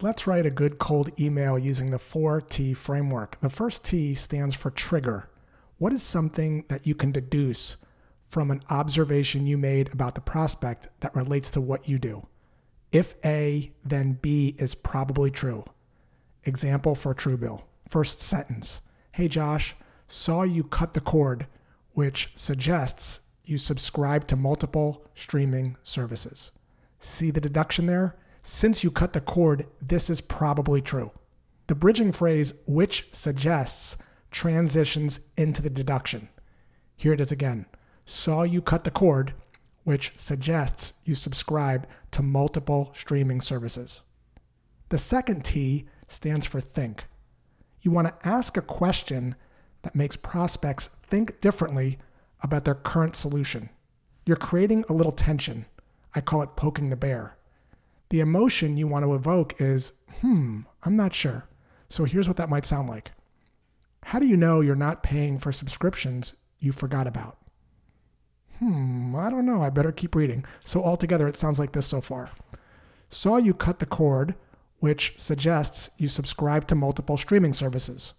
Let's write a good cold email using the 4T framework. The first T stands for trigger. What is something that you can deduce from an observation you made about the prospect that relates to what you do? If A, then B is probably true. Example for Truebill. First sentence Hey Josh, saw you cut the cord, which suggests you subscribe to multiple streaming services. See the deduction there? Since you cut the cord, this is probably true. The bridging phrase, which suggests, transitions into the deduction. Here it is again. Saw you cut the cord, which suggests you subscribe to multiple streaming services. The second T stands for think. You want to ask a question that makes prospects think differently about their current solution. You're creating a little tension. I call it poking the bear. The emotion you want to evoke is, hmm, I'm not sure. So here's what that might sound like. How do you know you're not paying for subscriptions you forgot about? Hmm, I don't know. I better keep reading. So altogether, it sounds like this so far. Saw you cut the cord, which suggests you subscribe to multiple streaming services.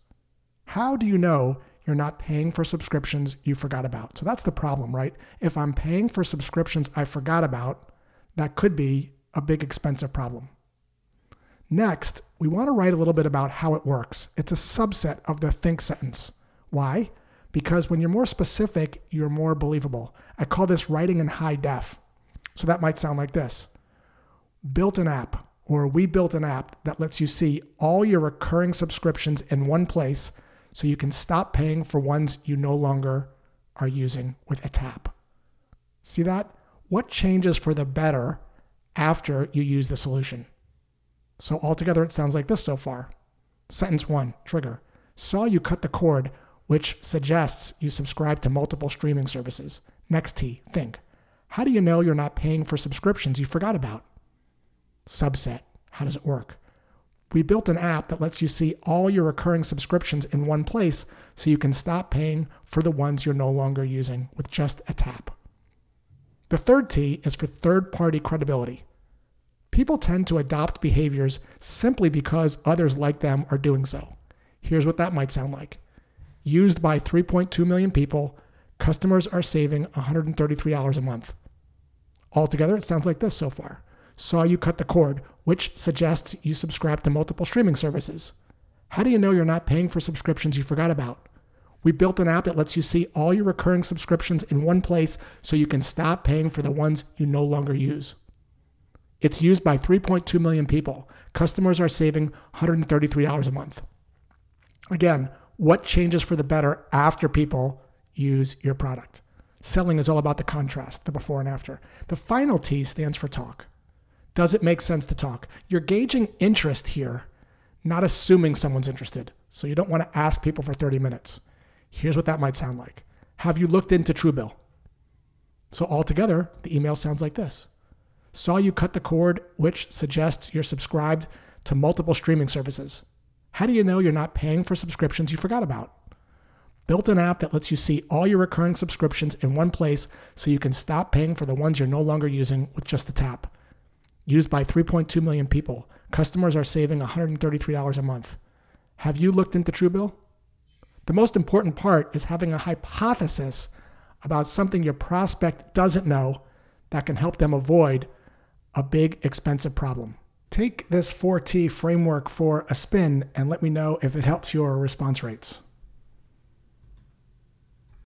How do you know you're not paying for subscriptions you forgot about? So that's the problem, right? If I'm paying for subscriptions I forgot about, that could be a big expensive problem. Next, we want to write a little bit about how it works. It's a subset of the think sentence. Why? Because when you're more specific, you're more believable. I call this writing in high def. So that might sound like this Built an app, or we built an app that lets you see all your recurring subscriptions in one place so you can stop paying for ones you no longer are using with a tap. See that? What changes for the better after you use the solution? So altogether, it sounds like this so far. Sentence one, trigger. Saw you cut the cord, which suggests you subscribe to multiple streaming services. Next T, think. How do you know you're not paying for subscriptions you forgot about? Subset. How does it work? We built an app that lets you see all your recurring subscriptions in one place so you can stop paying for the ones you're no longer using with just a tap. The third T is for third party credibility. People tend to adopt behaviors simply because others like them are doing so. Here's what that might sound like. Used by 3.2 million people, customers are saving $133 a month. Altogether, it sounds like this so far. Saw you cut the cord, which suggests you subscribe to multiple streaming services. How do you know you're not paying for subscriptions you forgot about? We built an app that lets you see all your recurring subscriptions in one place so you can stop paying for the ones you no longer use. It's used by 3.2 million people. Customers are saving $133 a month. Again, what changes for the better after people use your product? Selling is all about the contrast, the before and after. The final T stands for talk. Does it make sense to talk? You're gauging interest here, not assuming someone's interested. So you don't want to ask people for 30 minutes. Here's what that might sound like Have you looked into Truebill? So altogether, the email sounds like this Saw you cut the cord, which suggests you're subscribed to multiple streaming services. How do you know you're not paying for subscriptions you forgot about? Built an app that lets you see all your recurring subscriptions in one place so you can stop paying for the ones you're no longer using with just a tap. Used by 3.2 million people, customers are saving $133 a month. Have you looked into Truebill? The most important part is having a hypothesis about something your prospect doesn't know that can help them avoid a big, expensive problem. Take this 4T framework for a spin and let me know if it helps your response rates.